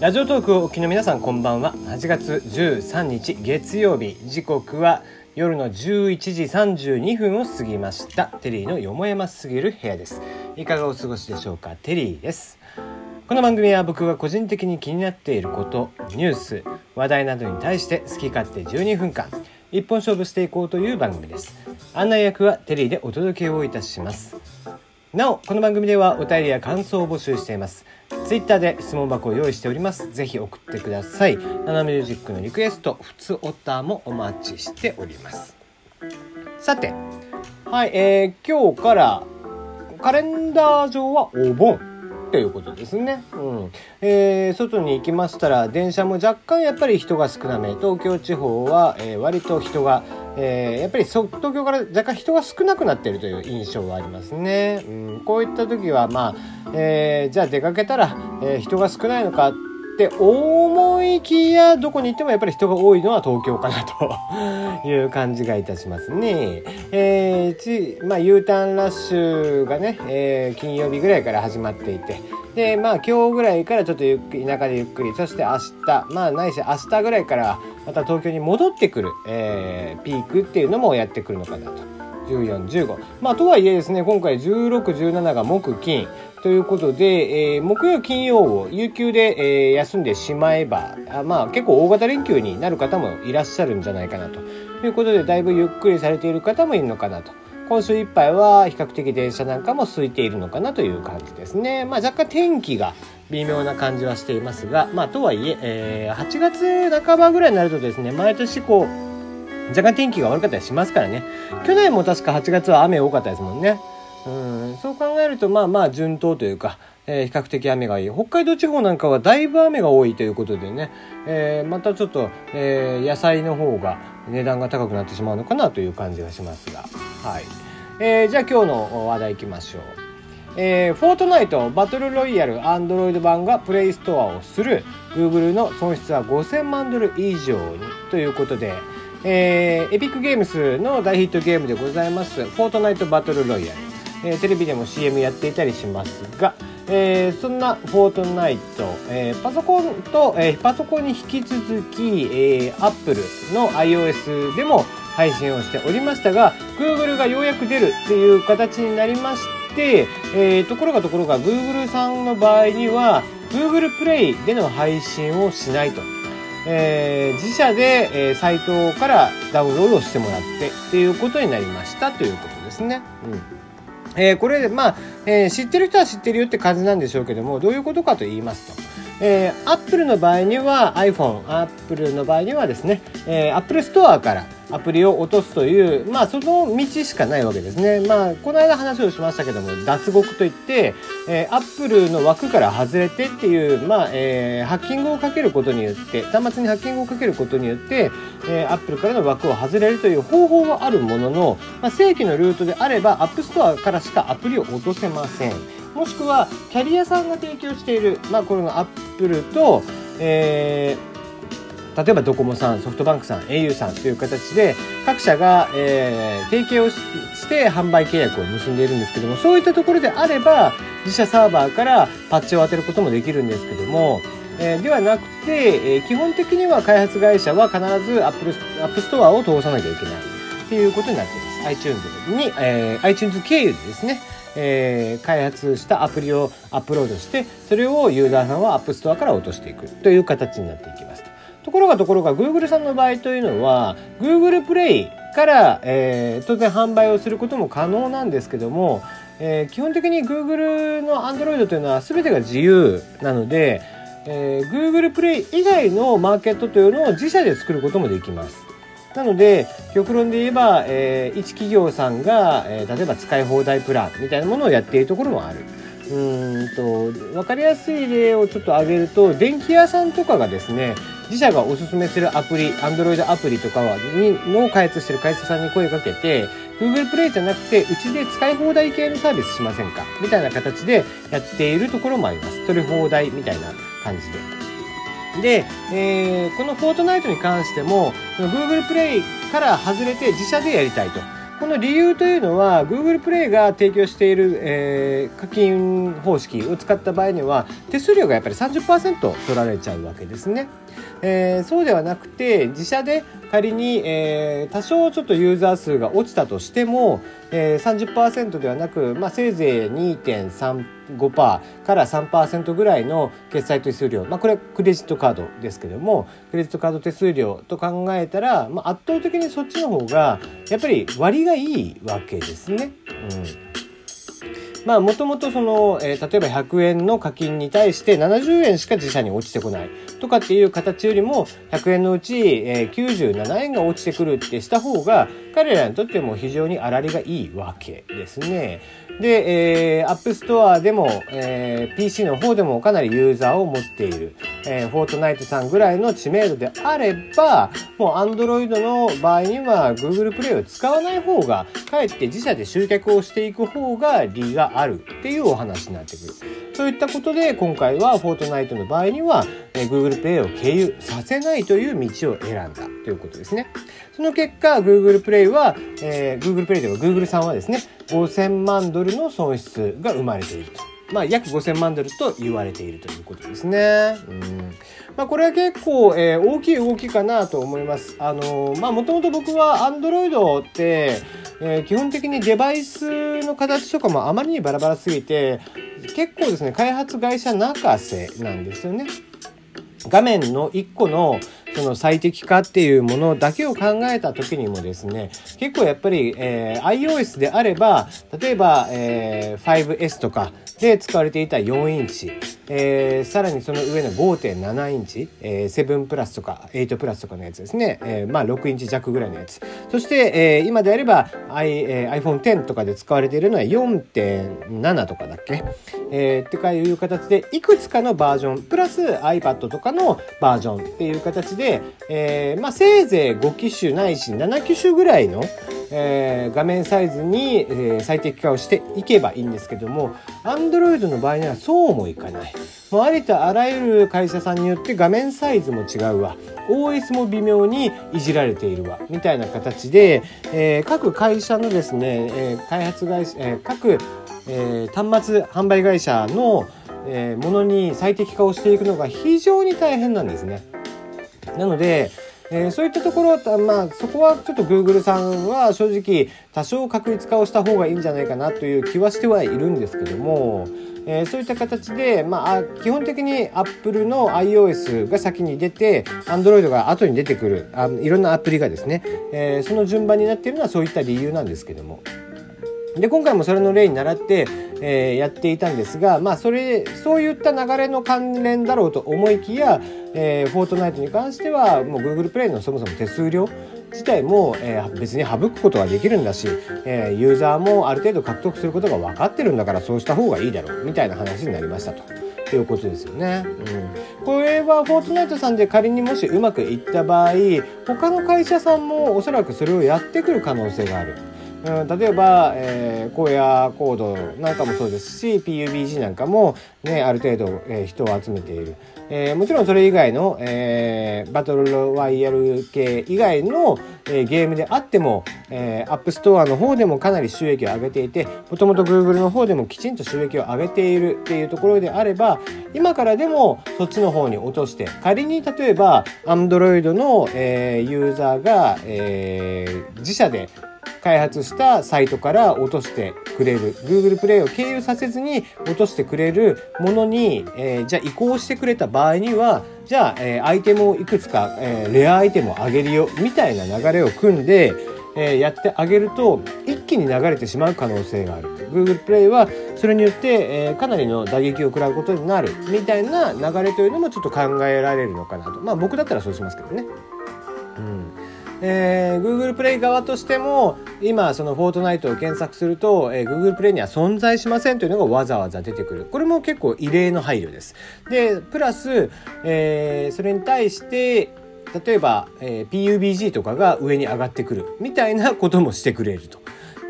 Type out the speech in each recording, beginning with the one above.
ラジオトークをお聞きの皆さんこんばんは。8月13日月曜日。時刻は夜の11時32分を過ぎました。テリーのよもやますぎる部屋です。いかがお過ごしでしょうか？テリーです。この番組は僕が個人的に気になっていることニュース話題などに対して好き勝手12分間一本勝負していこうという番組です。案内役はテリーでお届けをいたします。なおこの番組ではお便りや感想を募集しています。ツイッターで質問箱を用意しておりますぜひ送ってくださいナナミュージックのリクエスト普通オタもお待ちしておりますさてはい、えー、今日からカレンダー上はお盆ということですね。うん。えー、外に行きましたら、電車も若干やっぱり人が少なめ。東京地方は、えー、割と人が、えー、やっぱり東京から若干人が少なくなっているという印象はありますね。うん、こういった時は、まあ、えー、じゃあ出かけたら、えー、人が少ないのかって思いきやどこに行ってもやっぱり人が多いのは東京かなと いう感じがいたしますね。えー、ちまあ U ターンラッシュがね、えー、金曜日ぐらいから始まっていてでまあ今日ぐらいからちょっとゆっくり田舎でゆっくりそして明日まあないし明日ぐらいからまた東京に戻ってくる、えー、ピークっていうのもやってくるのかなと。1415まあとはいえですね今回1617が木金ということで、えー、木曜金曜を有給で、えー、休んでしまえばあまあ結構大型連休になる方もいらっしゃるんじゃないかなということでだいぶゆっくりされている方もいるのかなと今週いっぱいは比較的電車なんかも空いているのかなという感じですね。まあ若干天気が微妙な感じはしていますが、まあとはいええー、8月半ばぐらいになるとですね、毎年こう、若干天気が悪かったりしますからね。去年も確か8月は雨多かったですもんね。うんそう考えるとまあまあ順当というか、えー、比較的雨がいい。北海道地方なんかはだいぶ雨が多いということでね、えー、またちょっと、えー、野菜の方が値段が高くなってしまうのかなという感じがしますが、はい。えー、じゃあ今日の話題いきましょう。えー、フォートナイトバトルロイヤルアンドロイド版がプレイストアをする Google の損失は5000万ドル以上にということで、えー、エピックゲームスの大ヒットゲームでございますフォートナイトバトルロイヤル。えー、テレビでも CM やっていたりしますが、えー、そんなフォートナイト、えー、パソコンと、えー、パソコンに引き続き、えー、Apple の iOS でも配信をしておりましたが Google がようやく出るっていう形になりまして、えー、ところがところが Google さんの場合には Google プレイでの配信をしないと。えー、自社で、えー、サイトからダウンロードしてもらってっていうことになりましたということですね。うんえー、これ、まあ、えー、知ってる人は知ってるよって感じなんでしょうけども、どういうことかと言いますと、えー、Apple の場合には iPhone、Apple の場合にはですね、えー、Apple Store からアプリを落とすという、まあ、その道しかないわけですね。まあ、この間話をしましたけども、脱獄といって、えー、Apple の枠から外れてっていう、まあ、えー、ハッキングをかけることによって、端末にハッキングをかけることによって、えー、Apple からの枠を外れるという方法はあるものの、まあ、正規のルートであれば、App Store からしかアプリを落とせません。もしくは、キャリアさんが提供している、まあ、この Apple と、えー、例えばドコモさんソフトバンクさん au さんという形で各社が、えー、提携をして販売契約を結んでいるんですけどもそういったところであれば自社サーバーからパッチを当てることもできるんですけども、えー、ではなくて、えー、基本的には開発会社は必ず Apple, App Store を通さなきゃいけないっていうことになっています。iTunes に、えー、iTunes 経由でですねえー、開発したアプリをアップロードしてそれをユーザーさんは App Store から落としていくという形になっていきます。ところがところが Google さんの場合というのは Google プレイから、えー、当然販売をすることも可能なんですけども、えー、基本的に Google の Android というのは全てが自由なので、えー、Google プレイ以外のマーケットというのを自社で作ることもできます。なので極論で言えば、えー、一企業さんが、えー、例えば使い放題プランみたいなものをやっているところもある。うんと分かりやすい例をちょっと挙げると電気屋さんとかがですね自社がおすすめするアプリ、Android アプリとかは、の開発してる会社さんに声かけて、Google プレイじゃなくて、うちで使い放題系のサービスしませんか？みたいな形でやっているところもあります。取り放題みたいな感じで。で、えー、このフォートナイトに関しても、Google プレイから外れて自社でやりたいと。この理由というのは Google プレイが提供している、えー、課金方式を使った場合には手数料がやっぱり30%取られちゃうわけですね。えー、そうではなくて自社で仮に、えー、多少ちょっとユーザー数が落ちたとしても、えー、30%ではなく、まあ、せいぜい2.3% 5%から3%ぐらいの決済手数料、まあ、これはクレジットカードですけどもクレジットカード手数料と考えたら、まあ、圧倒的にそっちの方がやっぱり割がいいわけですね。うんまあもともとその、えー、例えば100円の課金に対して70円しか自社に落ちてこないとかっていう形よりも100円のうち、えー、97円が落ちてくるってした方が彼らにとっても非常に粗利がいいわけですね。で、えー、App Store でも、えー、PC の方でもかなりユーザーを持っている、えー、フォートナイトさんぐらいの知名度であれば、もう Android の場合には Google Play を使わない方が、かえって自社で集客をしていく方が利があるっていうお話になってくる。そういったことで今回はフォートナイトの場合には、え、Google Play を経由させないという道を選んだということですね。その結果 Google Play は、えー、Google Play というか Google さんはですね5000万ドルの損失が生まれていると。まあ、約5000万ドルと言われているということですね。うんまあ、これは結構、えー、大きい動きかなと思います。あのー、まあ、もともと僕は Android って、えー、基本的にデバイスの形とかもあまりにバラバラすぎて、結構ですね、開発会社泣かせなんですよね。画面の1個のその最適化っていうものだけを考えた時にもですね結構やっぱり、えー、iOS であれば例えば、えー、5S とかで使われていた4インチ、えー、さらにその上の5.7インチ、えー、7プラスとか8プラスとかのやつですね、えー、まあ6インチ弱ぐらいのやつ。そして、えー、今であれば、I えー、iPhone X とかで使われているのは4.7とかだっけ、えー、ってかいう形でいくつかのバージョンプラス iPad とかのバージョンっていう形で、えー、まあせいぜい5機種ないし7機種ぐらいの、えー、画面サイズに、えー、最適化をしていけばいいんですけども Android の場合にはそうもいかない。もうありとあらゆる会社さんによって画面サイズも違うわ OS も微妙にいじられているわみたいな形で、えー、各会社のですね、えー、開発会社、えー、各、え、端末販売会社の、え、ものに最適化をしていくのが非常に大変なんですね。なので、えー、そういったところ、まあ、そこはちょっと Google さんは正直多少確率化をした方がいいんじゃないかなという気はしてはいるんですけども、えー、そういった形で、まあ、基本的に Apple の iOS が先に出て Android が後に出てくるあいろんなアプリがですね、えー、その順番になっているのはそういった理由なんですけども。で今回もそれの例に倣って、えー、やっていたんですが、まあ、それそういった流れの関連だろうと思いきや、えー、フォートナイトに関してはもう Google プレイのそもそも手数料自体も、えー、別に省くことができるんだし、えー、ユーザーもある程度獲得することが分かってるんだからそうした方がいいだろうみたいな話になりましたと。いうことですよね。うん、これはフォートナイトさんで仮にもしうまくいった場合他の会社さんもおそらくそれをやってくる可能性がある。うん、例えば、えー、荒野行動なんかもそうですし PUBG なんかも、ね、ある程度、えー、人を集めている、えー、もちろんそれ以外の、えー、バトルロワイヤル系以外の、えー、ゲームであっても、えー、アップストアの方でもかなり収益を上げていてもともと Google の方でもきちんと収益を上げているっていうところであれば今からでもそっちの方に落として仮に例えば Android の、えー、ユーザーが、えー、自社で開発したサイトから落としてくれる。Google プレイを経由させずに落としてくれるものに、えー、じゃあ移行してくれた場合にはじゃあ、えー、アイテムをいくつか、えー、レアアイテムをあげるよみたいな流れを組んで、えー、やってあげると一気に流れてしまう可能性がある。Google プレイはそれによって、えー、かなりの打撃を食らうことになるみたいな流れというのもちょっと考えられるのかなと。まあ僕だったらそうしますけどね。うん。えー、Google プレイ側としても今そのフォートナイトを検索すると、えー、Google プレイには存在しませんというのがわざわざ出てくる。これも結構異例の配慮です。でプラス、えー、それに対して例えば、えー、PUBG とかが上に上がってくる。みたいなこともしてくれると。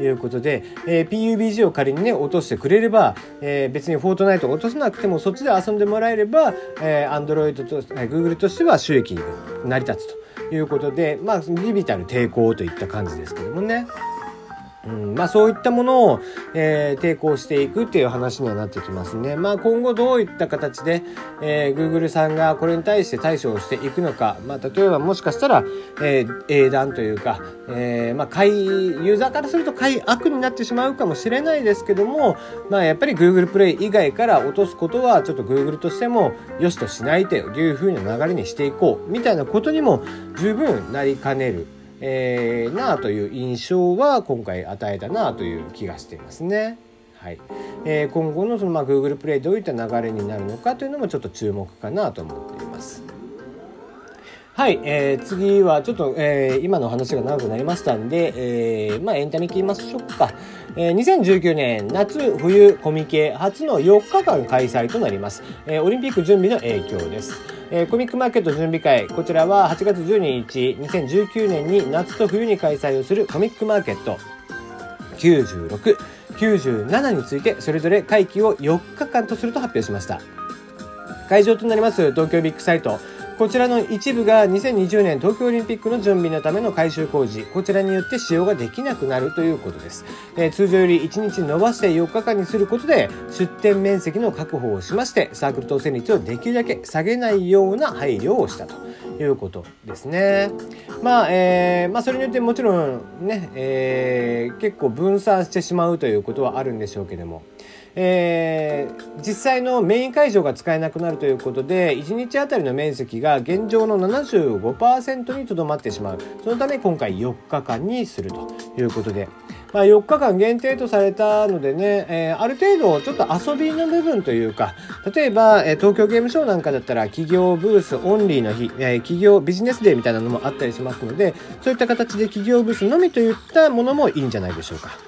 いうことで、えー、PUBG を仮にね落としてくれれば、えー、別にフォートナイト落とさなくてもそっちで遊んでもらえれば、えー、Android と、えー、Google としては収益が成り立つと。いうことで、まあ、ビビたる抵抗といった感じですけどもね。うんまあ、そういったものを、えー、抵抗していくっていう話にはなってきますね。まあ、今後どういった形で、えー、Google さんがこれに対して対処をしていくのか、まあ、例えばもしかしたら、えー、英断というか、えーまあ、買いユーザーからすると買い悪になってしまうかもしれないですけども、まあ、やっぱり Google プレイ以外から落とすことはちょっと Google としても良しとしないというふうな流れにしていこうみたいなことにも十分なりかねる。えー、なあという印象は今回与えたなあという気がしていますね。はいえー、今後のそのまあ Google プレイどういった流れになるのかというのもちょっと注目かなと思っています。はい、えー、次はちょっと、えー、今の話が長くなりましたんで、えー、まあエンタメ聞きましょうか。えー、2019年夏冬コミケ初の4日間開催となります。えー、オリンピック準備の影響です。えー、コミックマーケット準備会、こちらは8月12日、2019年に夏と冬に開催をするコミックマーケット96、97について、それぞれ会期を4日間とすると発表しました。会場となります東京ビッグサイト、こちらの一部が2020年東京オリンピックの準備のための改修工事、こちらによって使用ができなくなるということです。えー、通常より1日延ばして4日間にすることで、出店面積の確保をしまして、サークル当選率をできるだけ下げないような配慮をしたということですね。まあ、えー、まあ、それによってもちろんね、えー、結構分散してしまうということはあるんでしょうけども、えー、実際のメイン会場が使えなくなるということで1日あたりの面積が現状の75%にとどまってしまうそのため今回4日間にするということで。まあ、4日間限定とされたのでね、えー、ある程度ちょっと遊びの部分というか例えば、えー、東京ゲームショウなんかだったら企業ブースオンリーの日、えー、企業ビジネスデーみたいなのもあったりしますのでそういった形で企業ブースのみといったものもいいんじゃないでしょうか。